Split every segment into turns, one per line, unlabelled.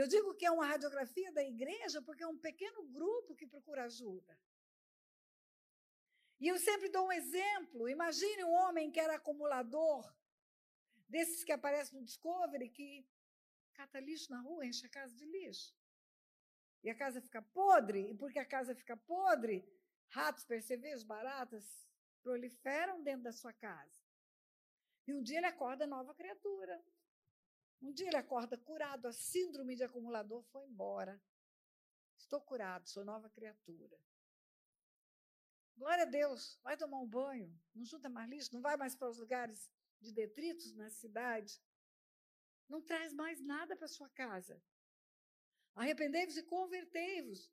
Eu digo que é uma radiografia da igreja porque é um pequeno grupo que procura ajuda. E eu sempre dou um exemplo. Imagine um homem que era acumulador, desses que aparecem no Discovery, que cata lixo na rua, enche a casa de lixo. E a casa fica podre, e porque a casa fica podre, ratos, percevejos, baratas proliferam dentro da sua casa. E um dia ele acorda nova criatura. Um dia ele acorda curado, a síndrome de acumulador foi embora. Estou curado, sou nova criatura. Glória a Deus, vai tomar um banho, não junta mais lixo, não vai mais para os lugares de detritos na cidade. Não traz mais nada para sua casa. Arrependei-vos e convertei-vos.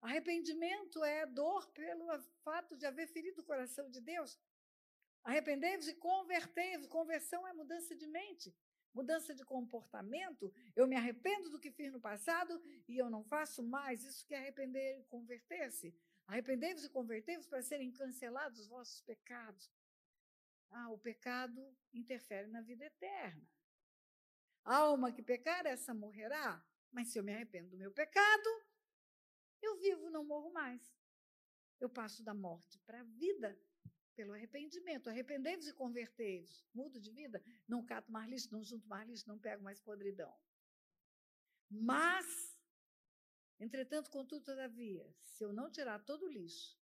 Arrependimento é dor pelo fato de haver ferido o coração de Deus. Arrependei-vos e convertei-vos. Conversão é mudança de mente, mudança de comportamento. Eu me arrependo do que fiz no passado e eu não faço mais. Isso que é arrepender e converter-se. Arrependei-vos e convertei-vos para serem cancelados os vossos pecados. Ah, o pecado interfere na vida eterna. A alma que pecar, essa morrerá. Mas se eu me arrependo do meu pecado, eu vivo, não morro mais. Eu passo da morte para a vida pelo arrependimento. Arrependei-vos e convertei-vos. Mudo de vida, não cato mais lixo, não junto mais lixo, não pego mais podridão. Mas Entretanto, contudo, todavia, se eu não tirar todo o lixo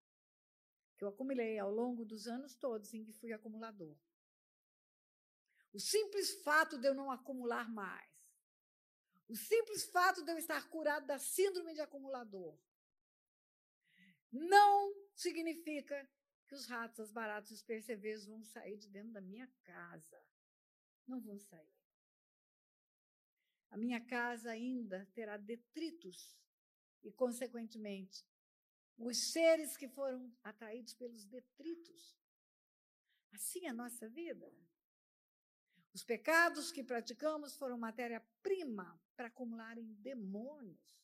que eu acumulei ao longo dos anos todos em que fui acumulador, o simples fato de eu não acumular mais, o simples fato de eu estar curado da síndrome de acumulador, não significa que os ratos, as baratas, os percevejos vão sair de dentro da minha casa. Não vão sair. A minha casa ainda terá detritos e, consequentemente, os seres que foram atraídos pelos detritos. Assim é a nossa vida. Os pecados que praticamos foram matéria-prima para acumularem demônios.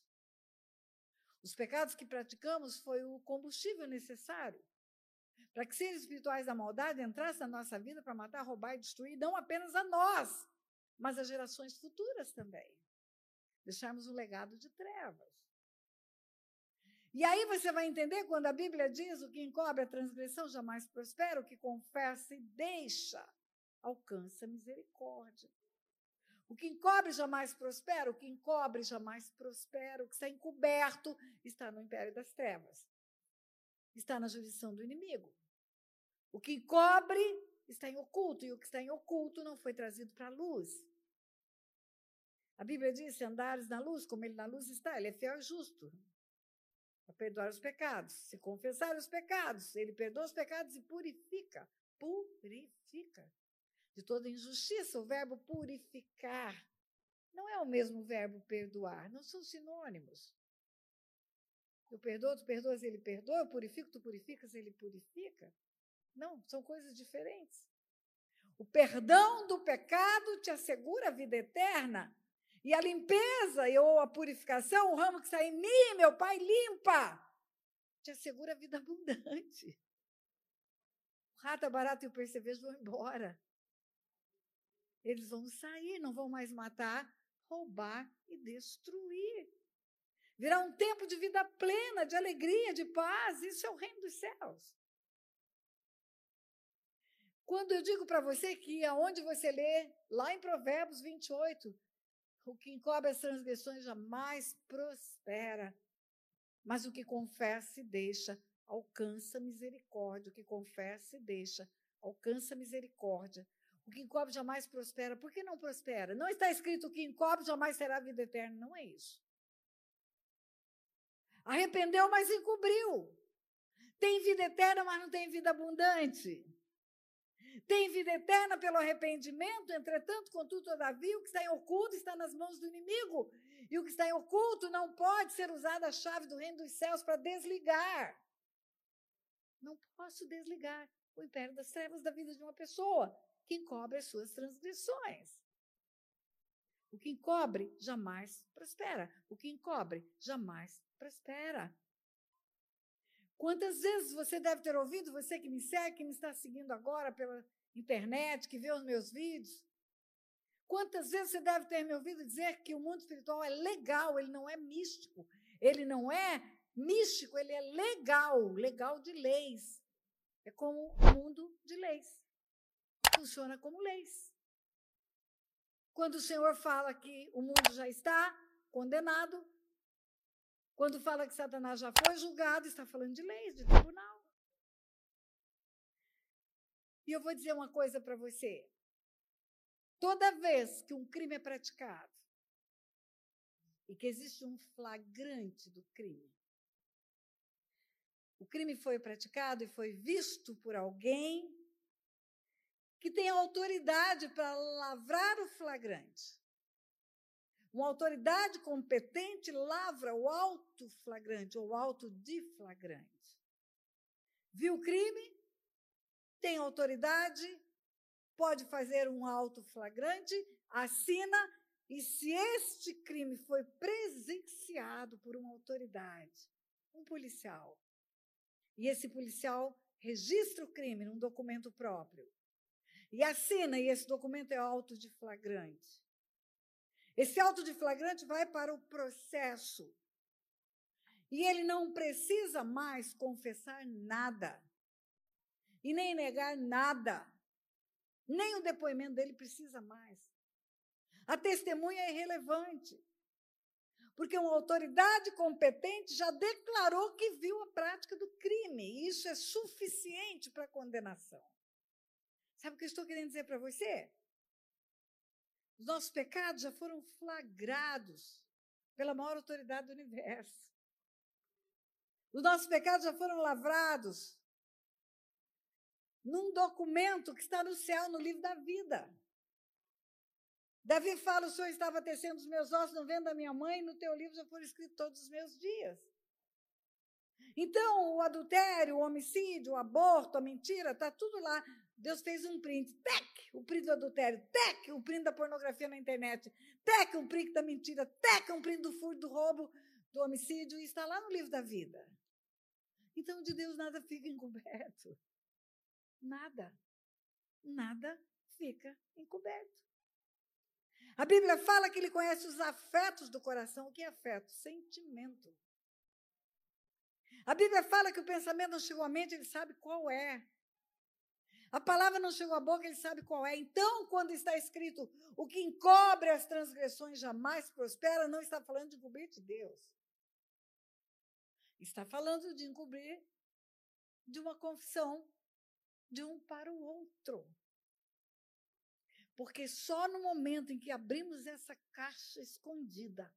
Os pecados que praticamos foi o combustível necessário para que seres espirituais da maldade entrassem na nossa vida para matar, roubar e destruir não apenas a nós, mas as gerações futuras também. Deixarmos um legado de trevas. E aí você vai entender quando a Bíblia diz: o que encobre a transgressão jamais prospera, o que confessa e deixa alcança misericórdia. O que encobre jamais prospera, o que encobre jamais prospera, o que está encoberto está no império das trevas, está na jurisdição do inimigo. O que encobre está em oculto, e o que está em oculto não foi trazido para a luz. A Bíblia diz: andares na luz, como ele na luz está, ele é fiel e justo a perdoar os pecados. Se confessar os pecados, ele perdoa os pecados e purifica. Purifica. De toda injustiça, o verbo purificar não é o mesmo verbo perdoar, não são sinônimos. Eu perdoo, tu perdoas, ele perdoa, eu purifico, tu purificas, ele purifica. Não, são coisas diferentes. O perdão do pecado te assegura a vida eterna. E a limpeza ou a purificação, o ramo que está em mim, meu Pai limpa, te assegura a vida abundante. O rato, a barata e o percevejo vão embora. Eles vão sair, não vão mais matar, roubar e destruir. Virá um tempo de vida plena, de alegria, de paz. Isso é o reino dos céus. Quando eu digo para você que aonde você lê, lá em Provérbios 28, o que encobre as transgressões jamais prospera, mas o que confessa e deixa alcança misericórdia. O que confessa e deixa alcança misericórdia. O que encobre jamais prospera. Por que não prospera? Não está escrito que encobre jamais terá vida eterna. Não é isso. Arrependeu, mas encobriu. Tem vida eterna, mas não tem vida abundante. Tem vida eterna pelo arrependimento, entretanto, contudo, todavia, o que está em oculto está nas mãos do inimigo. E o que está em oculto não pode ser usada a chave do reino dos céus para desligar. Não posso desligar o império das trevas da vida de uma pessoa que encobre as suas transgressões. O que encobre jamais prospera. O que encobre jamais prospera. Quantas vezes você deve ter ouvido, você que me segue, que me está seguindo agora pela internet, que vê os meus vídeos? Quantas vezes você deve ter me ouvido dizer que o mundo espiritual é legal, ele não é místico. Ele não é místico, ele é legal, legal de leis. É como o mundo de leis. Funciona como leis. Quando o Senhor fala que o mundo já está condenado, quando fala que Satanás já foi julgado, está falando de leis, de tribunal. E eu vou dizer uma coisa para você. Toda vez que um crime é praticado e que existe um flagrante do crime, o crime foi praticado e foi visto por alguém que tem autoridade para lavrar o flagrante. Uma autoridade competente lavra o auto flagrante ou auto de flagrante. Viu o crime? Tem autoridade, pode fazer um auto flagrante, assina, e se este crime foi presenciado por uma autoridade, um policial, e esse policial registra o crime num documento próprio, e assina, e esse documento é auto de flagrante. Esse auto de flagrante vai para o processo. E ele não precisa mais confessar nada. E nem negar nada. Nem o depoimento dele precisa mais. A testemunha é irrelevante. Porque uma autoridade competente já declarou que viu a prática do crime. E isso é suficiente para a condenação. Sabe o que eu estou querendo dizer para você? Os nossos pecados já foram flagrados pela maior autoridade do universo. Os nossos pecados já foram lavrados num documento que está no céu, no livro da vida. Davi fala: O Senhor estava tecendo os meus ossos no vento da minha mãe, no teu livro já foram escritos todos os meus dias. Então, o adultério, o homicídio, o aborto, a mentira, está tudo lá. Deus fez um print, tec, o print do adultério, tec, o print da pornografia na internet, tec, o print da mentira, tec, um print do furto, do roubo, do homicídio, e está lá no livro da vida. Então, de Deus nada fica encoberto. Nada. Nada fica encoberto. A Bíblia fala que ele conhece os afetos do coração. O que é afeto? Sentimento. A Bíblia fala que o pensamento não chegou à mente, ele sabe qual é. A palavra não chegou à boca, ele sabe qual é. Então, quando está escrito o que encobre as transgressões jamais prospera, não está falando de encobrir de Deus. Está falando de encobrir de uma confissão de um para o outro. Porque só no momento em que abrimos essa caixa escondida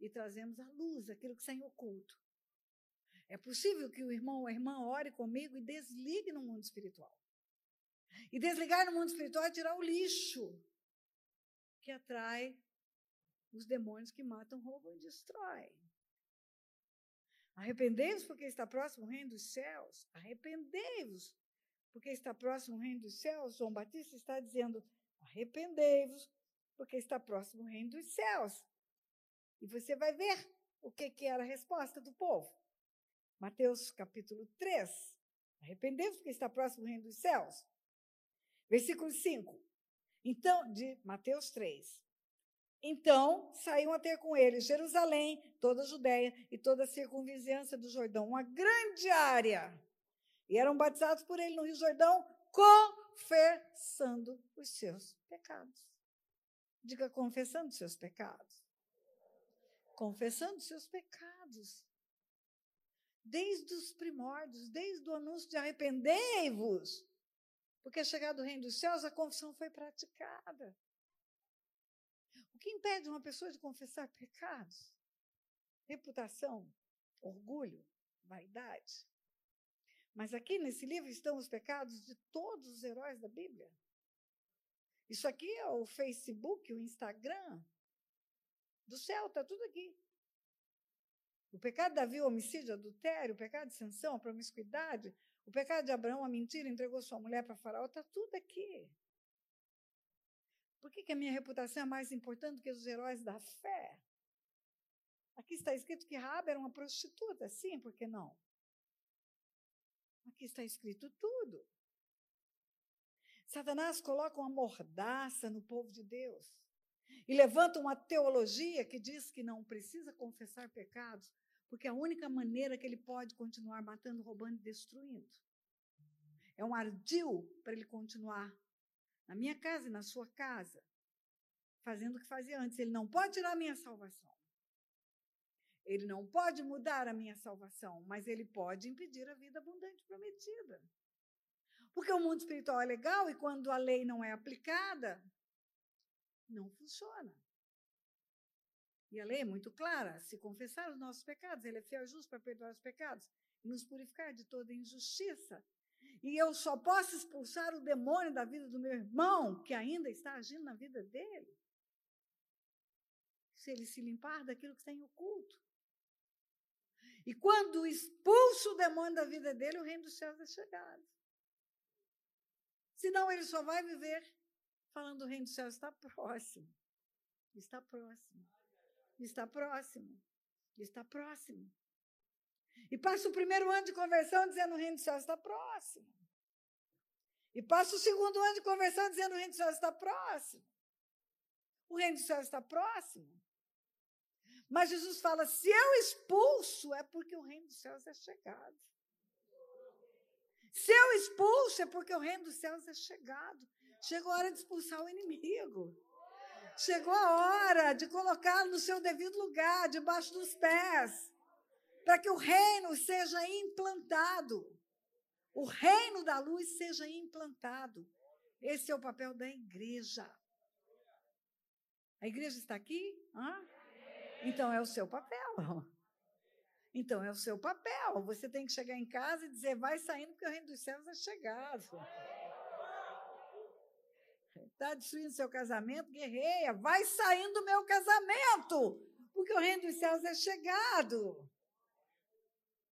e trazemos à luz aquilo que está em oculto, é possível que o irmão ou a irmã ore comigo e desligue no mundo espiritual. E desligar no mundo espiritual é tirar o lixo que atrai os demônios que matam, roubam e destroem. Arrependei-vos porque está próximo o reino dos céus. Arrependei-vos porque está próximo o reino dos céus. João Batista está dizendo: arrependei-vos porque está próximo o reino dos céus. E você vai ver o que, que era a resposta do povo. Mateus capítulo 3. Arrependei-vos porque está próximo o reino dos céus. Versículo 5. Então, de Mateus 3. Então saíam a ter com ele Jerusalém, toda a Judéia e toda a circunvizinhança do Jordão, uma grande área. E eram batizados por ele no Rio Jordão, confessando os seus pecados. Diga confessando os seus pecados. Confessando os seus pecados. Desde os primórdios, desde o anúncio de arrependei-vos, porque chegado o reino dos céus, a confissão foi praticada. O que impede uma pessoa de confessar pecados? Reputação, orgulho, vaidade. Mas aqui nesse livro estão os pecados de todos os heróis da Bíblia. Isso aqui é o Facebook, o Instagram. Do céu, está tudo aqui. O pecado de Davi, o homicídio, adultério, o pecado de Sansão, a promiscuidade, o pecado de Abraão, a mentira, entregou sua mulher para Faraó, está tudo aqui. Por que, que a minha reputação é mais importante do que os heróis da fé? Aqui está escrito que Rabi era uma prostituta, sim, por que não? Aqui está escrito tudo. Satanás coloca uma mordaça no povo de Deus e levanta uma teologia que diz que não precisa confessar pecados, porque é a única maneira que ele pode continuar matando, roubando e destruindo. É um ardil para ele continuar na minha casa e na sua casa, fazendo o que fazia antes. Ele não pode tirar a minha salvação. Ele não pode mudar a minha salvação, mas ele pode impedir a vida abundante prometida. Porque o mundo espiritual é legal e quando a lei não é aplicada, não funciona. E a lei é muito clara: se confessar os nossos pecados, ele é fiel e justo para perdoar os pecados e nos purificar de toda injustiça. E eu só posso expulsar o demônio da vida do meu irmão, que ainda está agindo na vida dele, se ele se limpar daquilo que está em oculto. E quando expulso o demônio da vida dele, o reino dos céus é chegado. Senão ele só vai viver falando o reino dos céus está próximo. Está próximo. Está próximo. Está próximo. E passa o primeiro ano de conversão dizendo o reino dos céus está próximo. E passa o segundo ano de conversão dizendo o reino dos céus está próximo. O reino dos céus está próximo. Mas Jesus fala: se eu expulso, é porque o reino dos céus é chegado. Se eu expulso, é porque o reino dos céus é chegado. Chegou a hora de expulsar o inimigo. Chegou a hora de colocá-lo no seu devido lugar, debaixo dos pés, para que o reino seja implantado. O reino da luz seja implantado. Esse é o papel da igreja. A igreja está aqui? Hã? Então é o seu papel. Então é o seu papel. Você tem que chegar em casa e dizer: vai saindo, porque o reino dos céus é chegado. Está destruindo seu casamento, guerreia. Vai saindo do meu casamento, porque o reino dos céus é chegado.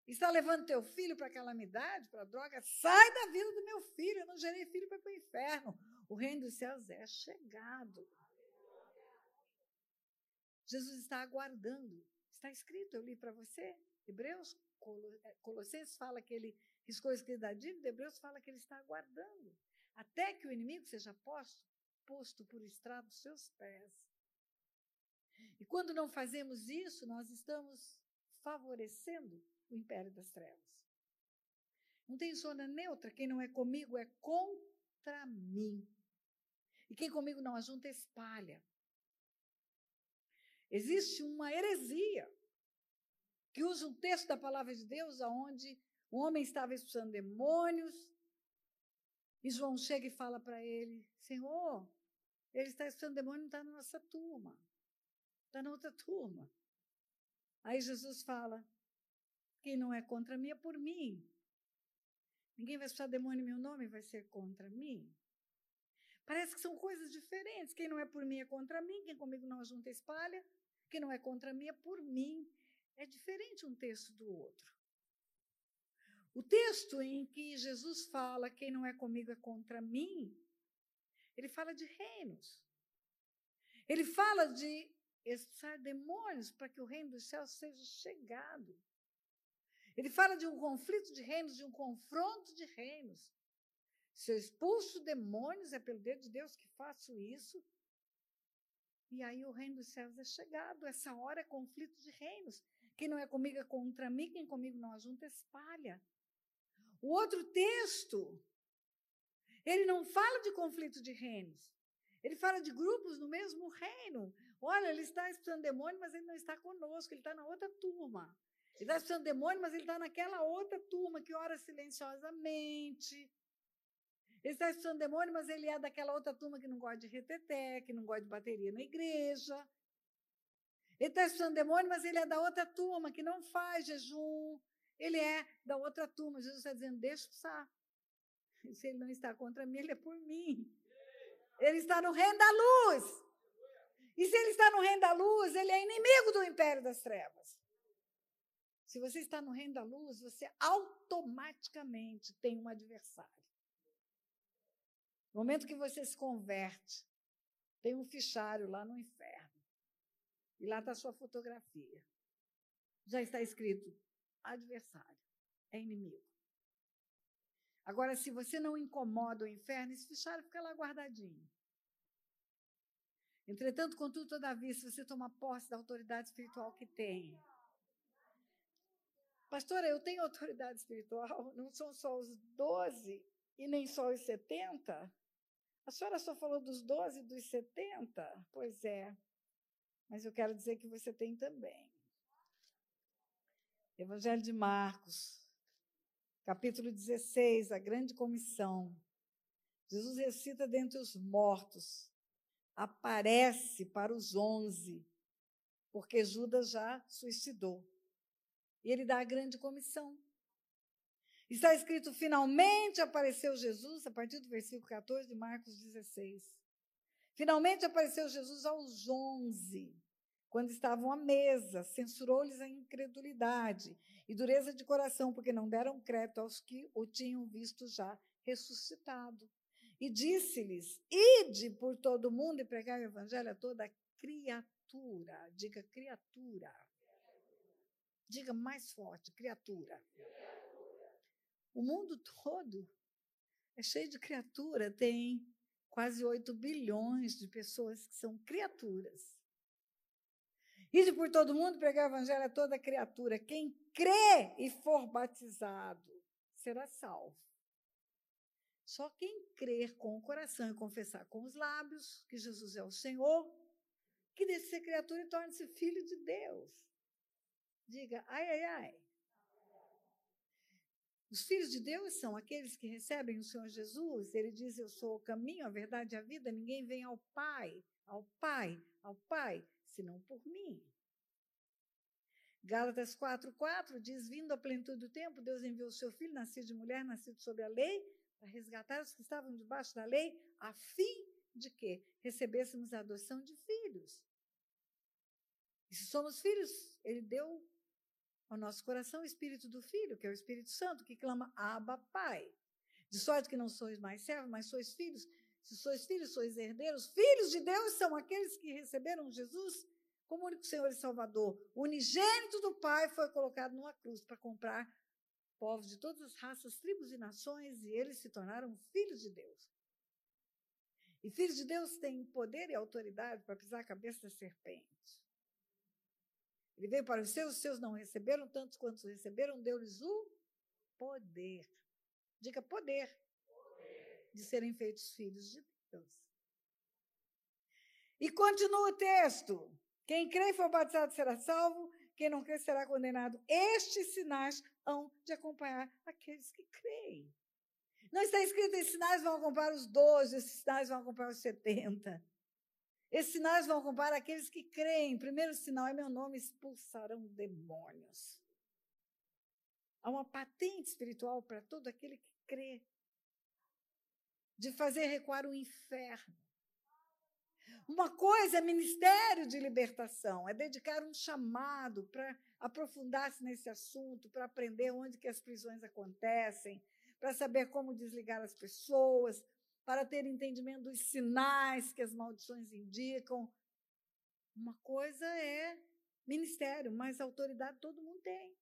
Está levando teu filho para calamidade, para droga? Sai da vida do meu filho. Eu não gerei filho para o inferno. O reino dos céus é chegado. Jesus está aguardando. Está escrito, eu li para você. Hebreus, é, Colossenses fala que ele riscou a escrita da dívida, Hebreus fala que ele está aguardando. Até que o inimigo seja posto, posto por estrado dos seus pés. E quando não fazemos isso, nós estamos favorecendo o império das trevas. Não tem zona neutra. Quem não é comigo é contra mim. E quem comigo não ajunta, espalha. Existe uma heresia que usa um texto da palavra de Deus aonde o homem estava expulsando demônios e João chega e fala para ele: Senhor, ele está expulsando demônio, não está na nossa turma, está na outra turma. Aí Jesus fala: Quem não é contra mim é por mim. Ninguém vai expulsar demônio em meu nome, vai ser contra mim. Parece que são coisas diferentes. Quem não é por mim é contra mim, quem comigo não junta espalha. Quem não é contra mim é por mim. É diferente um texto do outro. O texto em que Jesus fala quem não é comigo é contra mim, ele fala de reinos. Ele fala de expulsar demônios para que o reino dos céus seja chegado. Ele fala de um conflito de reinos, de um confronto de reinos. Se eu expulso demônios, é pelo dedo de Deus que faço isso. E aí o reino dos céus é chegado. Essa hora é conflito de reinos. Quem não é comigo é contra mim, quem comigo não ajunta, espalha. O outro texto, ele não fala de conflito de reinos. Ele fala de grupos no mesmo reino. Olha, ele está expulsando demônio, mas ele não está conosco, ele está na outra turma. Ele está expulsando demônio, mas ele está naquela outra turma que ora silenciosamente, ele está estudando demônio, mas ele é daquela outra turma que não gosta de reteté, que não gosta de bateria na igreja. Ele está estudando demônio, mas ele é da outra turma que não faz jejum. Ele é da outra turma. Jesus está dizendo: deixa passar. Se ele não está contra mim, ele é por mim. Ele está no reino da luz. E se ele está no reino da luz, ele é inimigo do império das trevas. Se você está no reino da luz, você automaticamente tem um adversário. No momento que você se converte, tem um fichário lá no inferno. E lá está a sua fotografia. Já está escrito adversário, é inimigo. Agora, se você não incomoda o inferno, esse fichário fica lá guardadinho. Entretanto, contudo, todavia, se você toma posse da autoridade espiritual que tem. Pastora, eu tenho autoridade espiritual, não são só os 12 e nem só os 70? A senhora só falou dos 12 e dos 70? Pois é, mas eu quero dizer que você tem também. Evangelho de Marcos, capítulo 16, a grande comissão. Jesus ressuscita dentre os mortos, aparece para os onze, porque Judas já suicidou. E ele dá a grande comissão. Está escrito: finalmente apareceu Jesus, a partir do versículo 14 de Marcos 16. Finalmente apareceu Jesus aos onze, quando estavam à mesa, censurou-lhes a incredulidade e dureza de coração, porque não deram crédito aos que o tinham visto já ressuscitado. E disse-lhes: Ide por todo o mundo e pregai o evangelho a toda criatura. Diga criatura. Diga mais forte: criatura. O mundo todo é cheio de criatura, tem quase 8 bilhões de pessoas que são criaturas. Ide por todo mundo pregar o evangelho a toda criatura. Quem crê e for batizado será salvo. Só quem crer com o coração e confessar com os lábios que Jesus é o Senhor, que deixe ser criatura e torne-se filho de Deus. Diga, ai, ai, ai. Os filhos de Deus são aqueles que recebem o Senhor Jesus. Ele diz: Eu sou o caminho, a verdade e a vida. Ninguém vem ao Pai, ao Pai, ao Pai, senão por mim. Gálatas 4,4 diz: Vindo à plenitude do tempo, Deus enviou o seu filho, nascido de mulher, nascido sob a lei, para resgatar os que estavam debaixo da lei, a fim de que recebêssemos a adoção de filhos. E se somos filhos, ele deu ao nosso coração o Espírito do Filho, que é o Espírito Santo, que clama Abba, Pai. De sorte que não sois mais servos, mas sois filhos. Se sois filhos, sois herdeiros. Filhos de Deus são aqueles que receberam Jesus como único Senhor e Salvador. O unigênito do Pai foi colocado numa cruz para comprar povos de todas as raças, tribos e nações, e eles se tornaram filhos de Deus. E filhos de Deus têm poder e autoridade para pisar a cabeça da serpente. Ele veio para os seus, os seus não receberam, tantos quantos receberam, deu-lhes o poder. Diga poder, poder. De serem feitos filhos de Deus. E continua o texto. Quem crê e for batizado será salvo, quem não crê será condenado. Estes sinais hão de acompanhar aqueles que creem. Não está escrito, esses sinais vão acompanhar os 12, esses sinais vão acompanhar os 70. Esses sinais vão acompanhar aqueles que creem. Primeiro sinal é meu nome, expulsarão demônios. Há uma patente espiritual para todo aquele que crê de fazer recuar o inferno. Uma coisa é ministério de libertação, é dedicar um chamado para aprofundar-se nesse assunto, para aprender onde que as prisões acontecem, para saber como desligar as pessoas, para ter entendimento dos sinais que as maldições indicam. Uma coisa é ministério, mas autoridade todo mundo tem.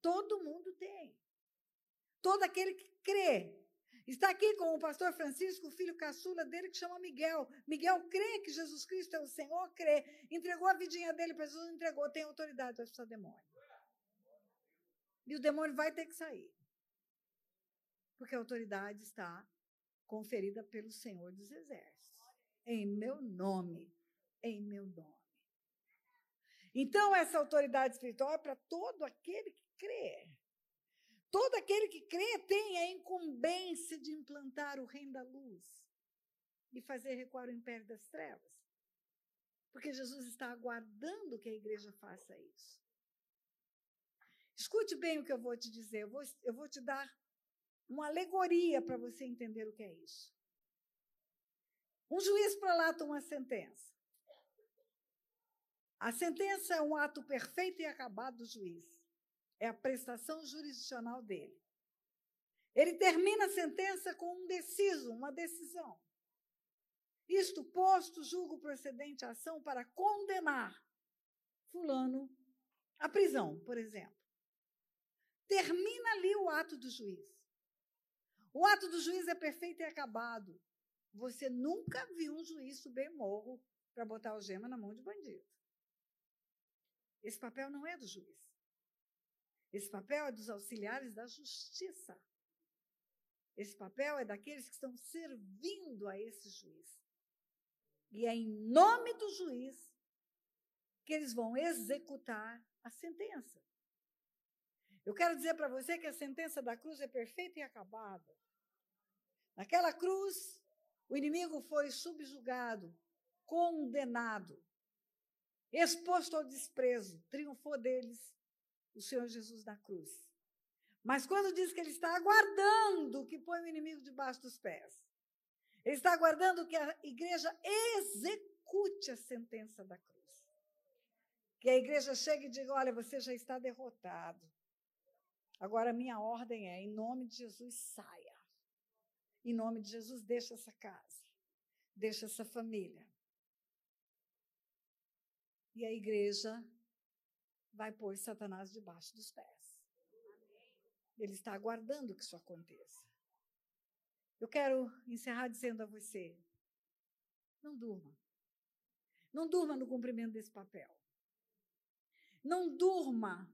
Todo mundo tem. Todo aquele que crê. Está aqui com o pastor Francisco, o filho caçula dele, que chama Miguel. Miguel crê que Jesus Cristo é o Senhor, crê. Entregou a vidinha dele para Jesus, entregou, tem autoridade para expulsar demônio. E o demônio vai ter que sair. Porque a autoridade está conferida pelo Senhor dos Exércitos. Em meu nome. Em meu nome. Então, essa autoridade espiritual é para todo aquele que crê. Todo aquele que crê tem a incumbência de implantar o reino da luz e fazer recuar o império das trevas. Porque Jesus está aguardando que a igreja faça isso. Escute bem o que eu vou te dizer. Eu vou, eu vou te dar uma alegoria para você entender o que é isso. Um juiz prolata uma sentença. A sentença é um ato perfeito e acabado do juiz. É a prestação jurisdicional dele. Ele termina a sentença com um deciso, uma decisão. Isto posto, julgo procedente a ação para condenar Fulano à prisão, por exemplo. Termina ali o ato do juiz. O ato do juiz é perfeito e acabado. Você nunca viu um juiz subir morro para botar algema na mão de bandido. Esse papel não é do juiz. Esse papel é dos auxiliares da justiça. Esse papel é daqueles que estão servindo a esse juiz. E é em nome do juiz que eles vão executar a sentença. Eu quero dizer para você que a sentença da cruz é perfeita e acabada. Naquela cruz, o inimigo foi subjugado, condenado, exposto ao desprezo, triunfou deles o Senhor Jesus na cruz. Mas quando diz que ele está aguardando que põe o inimigo debaixo dos pés, ele está aguardando que a igreja execute a sentença da cruz. Que a igreja chegue e diga: olha, você já está derrotado. Agora, a minha ordem é: em nome de Jesus, saia. Em nome de Jesus, deixa essa casa. Deixa essa família. E a igreja vai pôr Satanás debaixo dos pés. Ele está aguardando que isso aconteça. Eu quero encerrar dizendo a você: não durma. Não durma no cumprimento desse papel. Não durma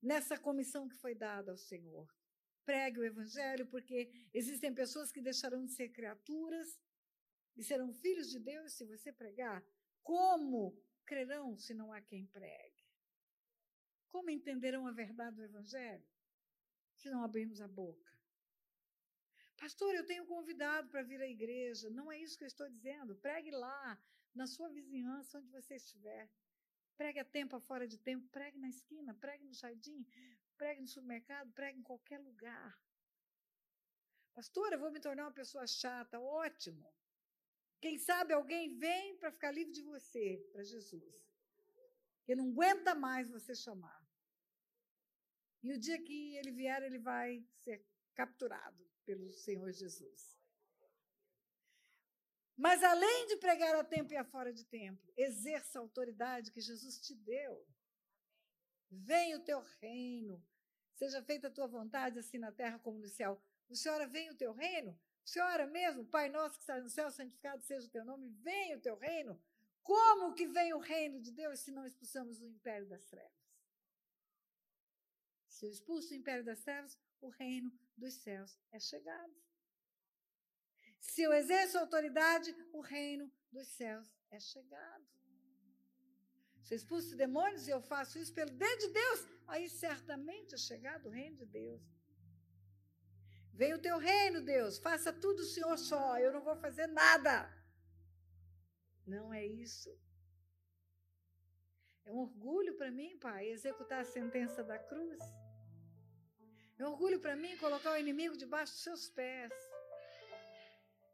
nessa comissão que foi dada ao Senhor. Pregue o Evangelho, porque existem pessoas que deixarão de ser criaturas e serão filhos de Deus se você pregar. Como crerão se não há quem pregue? Como entenderão a verdade do Evangelho se não abrirmos a boca? Pastor, eu tenho convidado para vir à igreja. Não é isso que eu estou dizendo. Pregue lá, na sua vizinhança, onde você estiver. Pregue a tempo, a fora de tempo. Pregue na esquina, pregue no jardim, pregue no supermercado, pregue em qualquer lugar. Pastor, eu vou me tornar uma pessoa chata. Ótimo. Quem sabe alguém vem para ficar livre de você, para Jesus. Que não aguenta mais você chamar. E o dia que ele vier, ele vai ser capturado pelo Senhor Jesus. Mas além de pregar a tempo e a fora de tempo, exerça a autoridade que Jesus te deu. Venha o teu reino, seja feita a tua vontade, assim na terra como no céu. O Senhor, venha o teu reino. O Senhor mesmo, Pai nosso que está no céu, santificado seja o teu nome, venha o teu reino. Como que vem o reino de Deus se não expulsamos o império das trevas? Se eu expulso o império das trevas, o reino dos céus é chegado. Se eu exerço autoridade, o reino dos céus é chegado. Se eu expulso demônios e eu faço isso pelo dedo de Deus, aí certamente é chegado o reino de Deus. Vem o teu reino, Deus, faça tudo o Senhor só, eu não vou fazer nada. Não é isso. É um orgulho para mim, Pai, executar a sentença da cruz. É orgulho para mim colocar o inimigo debaixo dos seus pés.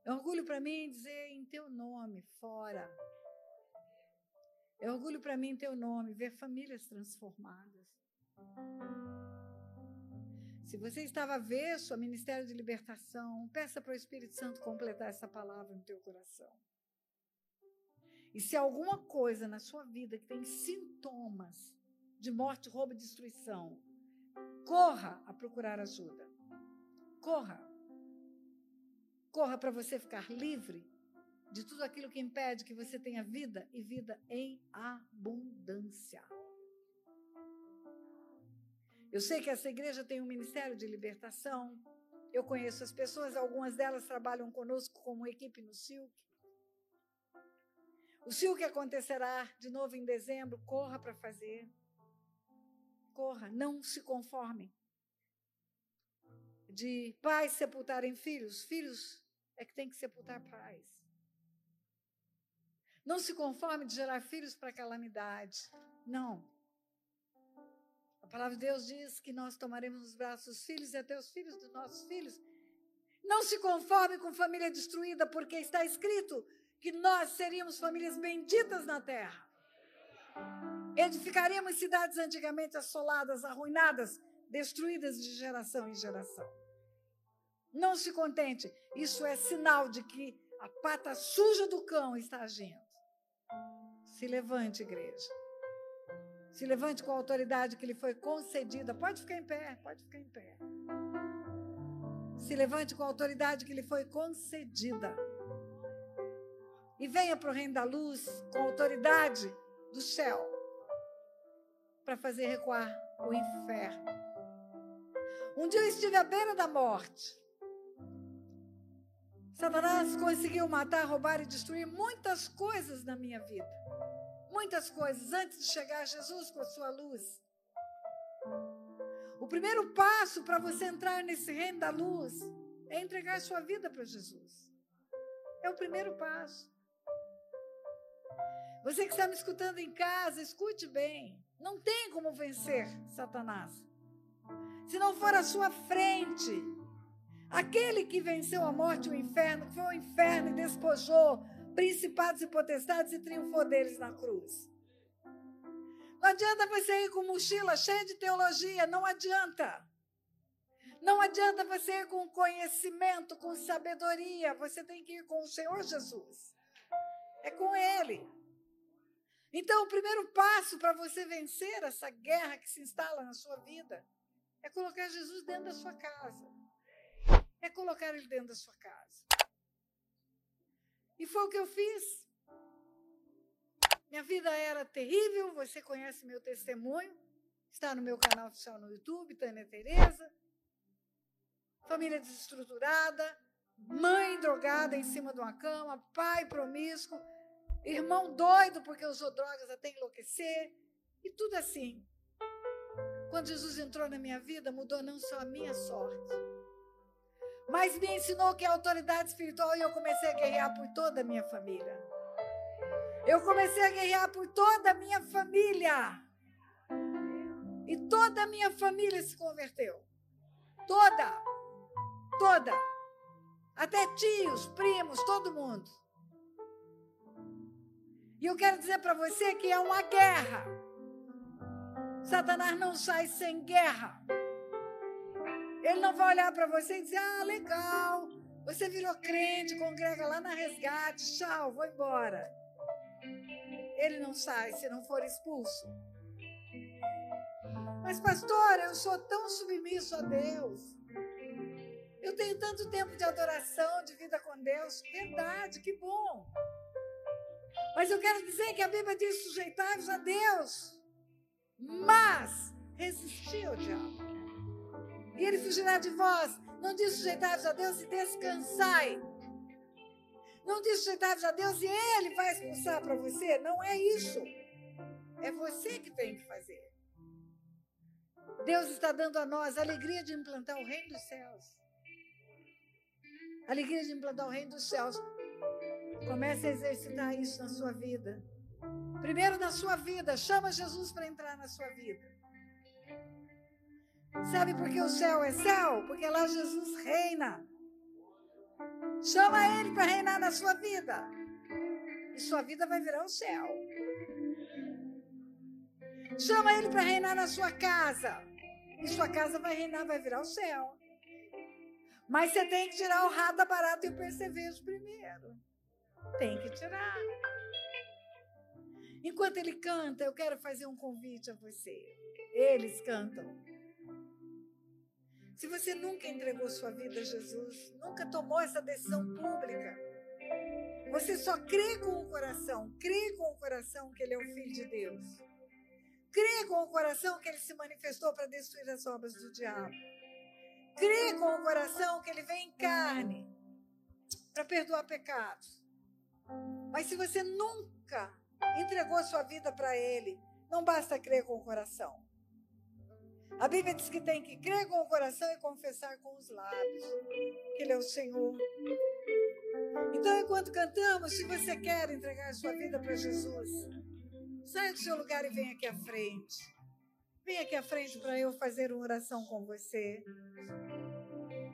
É orgulho para mim dizer em teu nome, fora. É orgulho para mim em teu nome, ver famílias transformadas. Se você estava avesso ao ministério de libertação, peça para o Espírito Santo completar essa palavra no teu coração. E se alguma coisa na sua vida que tem sintomas de morte, roubo e destruição, corra a procurar ajuda. Corra. Corra para você ficar livre de tudo aquilo que impede que você tenha vida e vida em abundância. Eu sei que essa igreja tem um ministério de libertação. Eu conheço as pessoas, algumas delas trabalham conosco como equipe no Silk. O Silk acontecerá de novo em dezembro, corra para fazer. Corra, não se conformem de pais sepultarem filhos, filhos é que tem que sepultar pais. Não se conforme de gerar filhos para calamidade. Não. A palavra de Deus diz que nós tomaremos nos braços os filhos e até os filhos dos nossos filhos. Não se conforme com família destruída, porque está escrito que nós seríamos famílias benditas na terra. Edificaríamos cidades antigamente assoladas, arruinadas, destruídas de geração em geração. Não se contente. Isso é sinal de que a pata suja do cão está agindo. Se levante, igreja. Se levante com a autoridade que lhe foi concedida. Pode ficar em pé, pode ficar em pé. Se levante com a autoridade que lhe foi concedida. E venha para o reino da luz com a autoridade do céu para fazer recuar o inferno. Um dia eu estive à beira da morte. Satanás conseguiu matar, roubar e destruir muitas coisas na minha vida. Muitas coisas antes de chegar Jesus com a sua luz. O primeiro passo para você entrar nesse reino da luz é entregar sua vida para Jesus. É o primeiro passo. Você que está me escutando em casa, escute bem. Não tem como vencer Satanás. Se não for à sua frente, aquele que venceu a morte e o inferno, que foi o inferno e despojou principados e potestades e triunfou deles na cruz. Não adianta você ir com mochila cheia de teologia, não adianta. Não adianta você ir com conhecimento, com sabedoria, você tem que ir com o Senhor Jesus. É com Ele. Então, o primeiro passo para você vencer essa guerra que se instala na sua vida é colocar Jesus dentro da sua casa. É colocar ele dentro da sua casa. E foi o que eu fiz. Minha vida era terrível, você conhece meu testemunho. Está no meu canal oficial no YouTube, Tânia Tereza. Família desestruturada, mãe drogada em cima de uma cama, pai promíscuo, irmão doido porque usou drogas até enlouquecer, e tudo assim. Quando Jesus entrou na minha vida, mudou não só a minha sorte, mas me ensinou que é autoridade espiritual e eu comecei a guerrear por toda a minha família. Eu comecei a guerrear por toda a minha família. E toda a minha família se converteu. Toda. Toda. Até tios, primos, todo mundo. E eu quero dizer para você que é uma guerra. Satanás não sai sem guerra. Ele não vai olhar para você e dizer: ah, legal, você virou crente, congrega lá na resgate, tchau, vou embora. Ele não sai se não for expulso. Mas, pastor, eu sou tão submisso a Deus. Eu tenho tanto tempo de adoração, de vida com Deus. Verdade, que bom. Mas eu quero dizer que a Bíblia diz: sujeitai-vos a Deus, mas resisti ao diabo. E ele fugirá de vós. Não diz sujeitai-vos a Deus e descansai. Não diz sujeitai-vos a Deus e ele vai expulsar para você. Não é isso. É você que tem que fazer. Deus está dando a nós a alegria de implantar o reino dos céus. A alegria de implantar o reino dos céus. Comece a exercitar isso na sua vida. Primeiro na sua vida, chama Jesus para entrar na sua vida. Sabe por que o céu é céu? Porque lá Jesus reina. Chama ele para reinar na sua vida. E sua vida vai virar o céu. Chama ele para reinar na sua casa. E sua casa vai reinar, vai virar o céu. Mas você tem que tirar o rada barato e o percevejo primeiro. Tem que tirar. Enquanto ele canta, eu quero fazer um convite a você. Eles cantam. Se você nunca entregou sua vida a Jesus, nunca tomou essa decisão pública, você só crê com o coração, crê com o coração que ele é o Filho de Deus. Crê com o coração que ele se manifestou para destruir as obras do diabo. Crê com o coração que ele vem em carne para perdoar pecados. Mas se você nunca entregou sua vida para Ele, não basta crer com o coração. A Bíblia diz que tem que crer com o coração e confessar com os lábios que Ele é o Senhor. Então, enquanto cantamos, se você quer entregar sua vida para Jesus, saia do seu lugar e venha aqui à frente. Venha aqui à frente para eu fazer uma oração com você.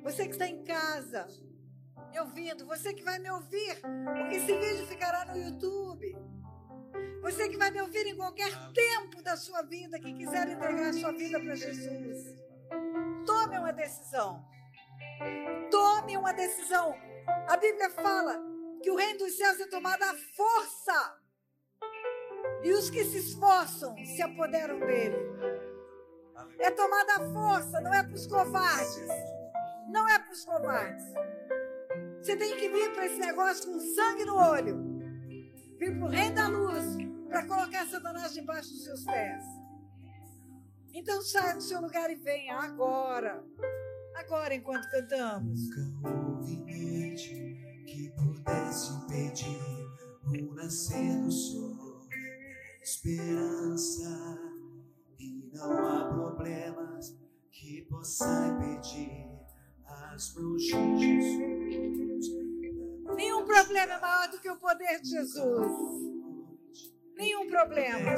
Você que está em casa, me ouvindo, você que vai me ouvir, porque esse vídeo ficará no YouTube. Você que vai me ouvir em qualquer tempo da sua vida, que quiser entregar a sua vida para Jesus. Tome uma decisão. Tome uma decisão. A Bíblia fala que o reino dos céus é tomado à força. E os que se esforçam se apoderam dele. É tomada à força, não é para os covardes. não é para os covardes. Você tem que vir para esse negócio com sangue no olho. Vir para o reino da luz para colocar Satanás debaixo dos seus pés. Então saia do seu lugar e venha agora. Agora, enquanto cantamos.
Nunca houve noite que pudesse impedir o nascer do sol. Esperança e não há problemas que possa impedir as mãos de Jesus.
Nenhum problema é maior do que o poder de Jesus. Nenhum problema.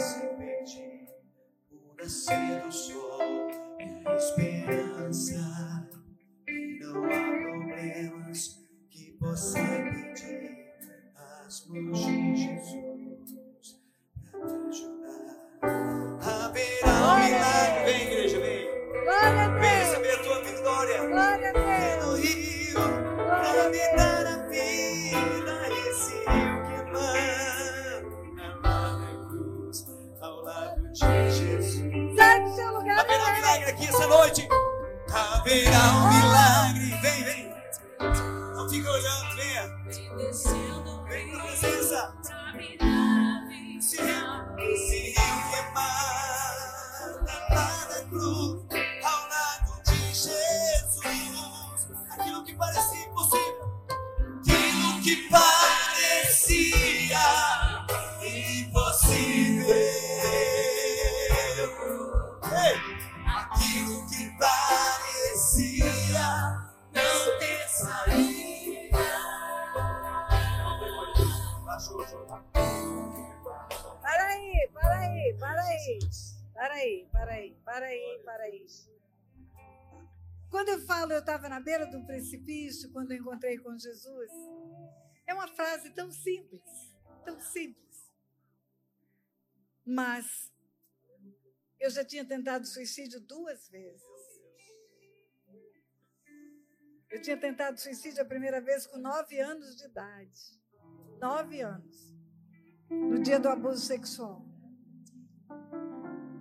Nascer do sol. Esperança Para
aí, para aí, para aí. Para aí, para aí, para aí, para aí. Quando eu falo eu estava na beira de um precipício quando eu encontrei com Jesus, é uma frase tão simples, tão simples. Mas eu já tinha tentado suicídio duas vezes. Eu tinha tentado suicídio a primeira vez com nove anos de idade. Nove anos no dia do abuso sexual.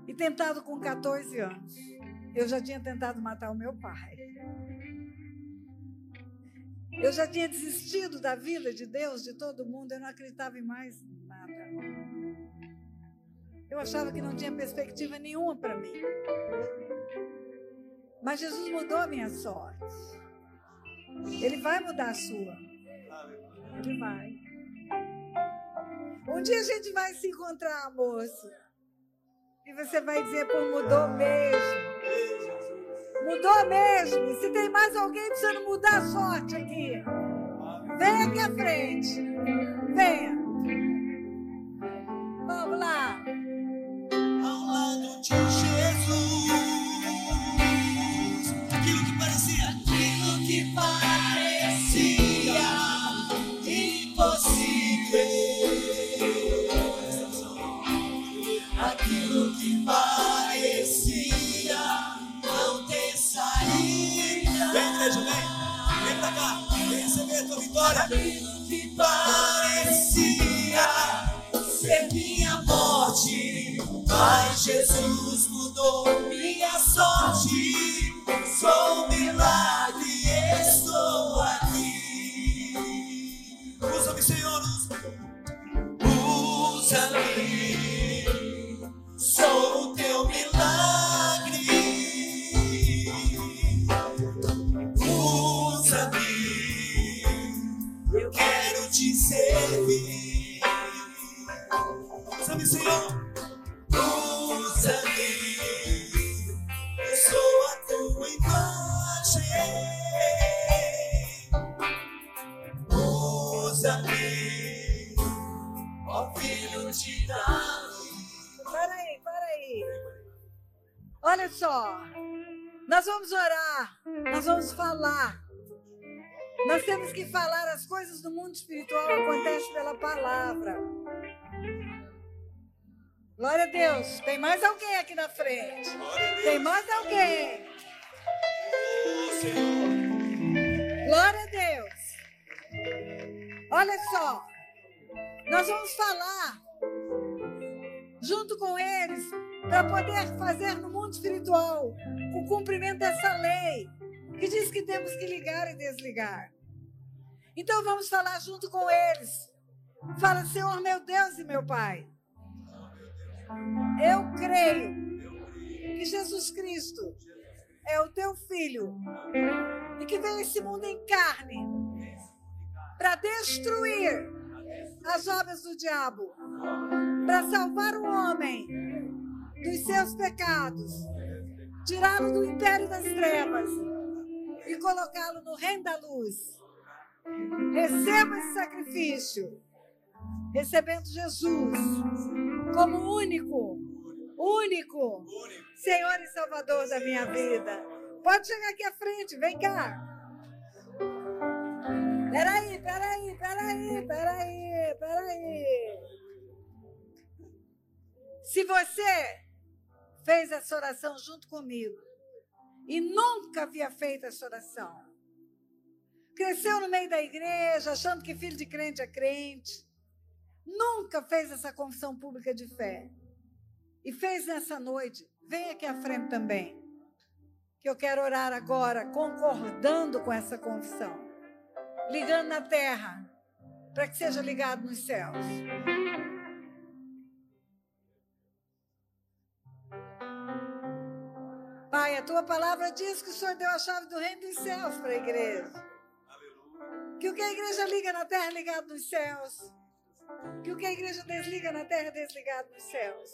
E tentado com 14 anos. Eu já tinha tentado matar o meu pai. Eu já tinha desistido da vida de Deus, de todo mundo. Eu não acreditava em mais nada. Eu achava que não tinha perspectiva nenhuma para mim. Mas Jesus mudou a minha sorte. Ele vai mudar a sua. Ele vai. Um dia a gente vai se encontrar, moço. E você vai dizer, pô, mudou mesmo. Mudou mesmo. Se tem mais alguém precisando mudar a sorte aqui, venha aqui à frente. Venha.
Receber a tua vitória. Aquilo que parecia ser minha morte, mas Jesus mudou minha sorte. Sou
Olha só. Nós vamos orar. Nós vamos falar. Nós temos que falar as coisas do mundo espiritual acontecem pela palavra. Glória a Deus. Tem mais alguém aqui na frente. Tem mais alguém. Glória a Deus. Olha só. Nós vamos falar junto com eles para poder fazer no mundo espiritual o cumprimento dessa lei. que diz que temos que ligar e desligar. Então vamos falar junto com eles. Fala, Senhor meu Deus e meu Pai. Eu creio que Jesus Cristo é o teu filho e que veio esse mundo em carne para destruir as obras do diabo, para salvar o homem dos seus pecados, tirá-lo do império das trevas e colocá-lo no reino da luz. Receba esse sacrifício, recebendo Jesus como único, único Senhor e Salvador da minha vida. Pode chegar aqui à frente, vem cá. Peraí, peraí, peraí, peraí, peraí. Se você fez essa oração junto comigo e nunca havia feito essa oração, cresceu no meio da igreja achando que filho de crente é crente, nunca fez essa confissão pública de fé e fez nessa noite, vem aqui à frente também, que eu quero orar agora concordando com essa confissão, ligando na terra, para que seja ligado nos céus. Pai, a tua palavra diz que o Senhor deu a chave do reino dos céus para a igreja. Que o que a igreja liga na terra é ligado nos céus. Que o que a igreja desliga na terra é desligado nos céus.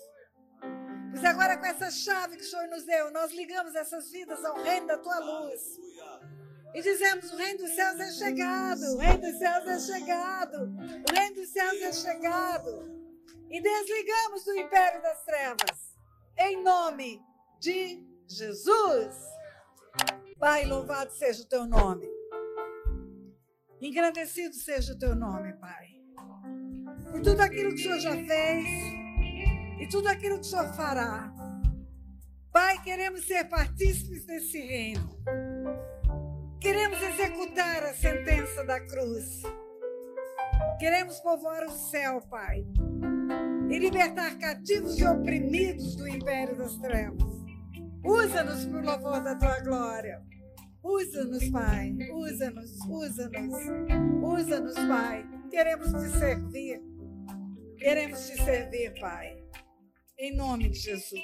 Pois agora, com essa chave que o Senhor nos deu, nós ligamos essas vidas ao reino da tua luz. E dizemos: o reino dos céus é chegado, o reino dos céus é chegado, o reino dos céus é chegado. E desligamos do império das trevas, em nome de Jesus. Pai, louvado seja o teu nome. Engrandecido seja o teu nome, Pai. Por tudo aquilo que o Senhor já fez e tudo aquilo que o Senhor fará. Pai, queremos ser partícipes desse reino. Queremos executar a sentença da cruz. Queremos povoar o céu, Pai, e libertar cativos e oprimidos do império das trevas. Usa-nos o louvor da tua glória. Usa-nos, Pai. Usa-nos, usa-nos. Usa-nos, Pai. Queremos te servir. Queremos te servir, Pai. Em nome de Jesus.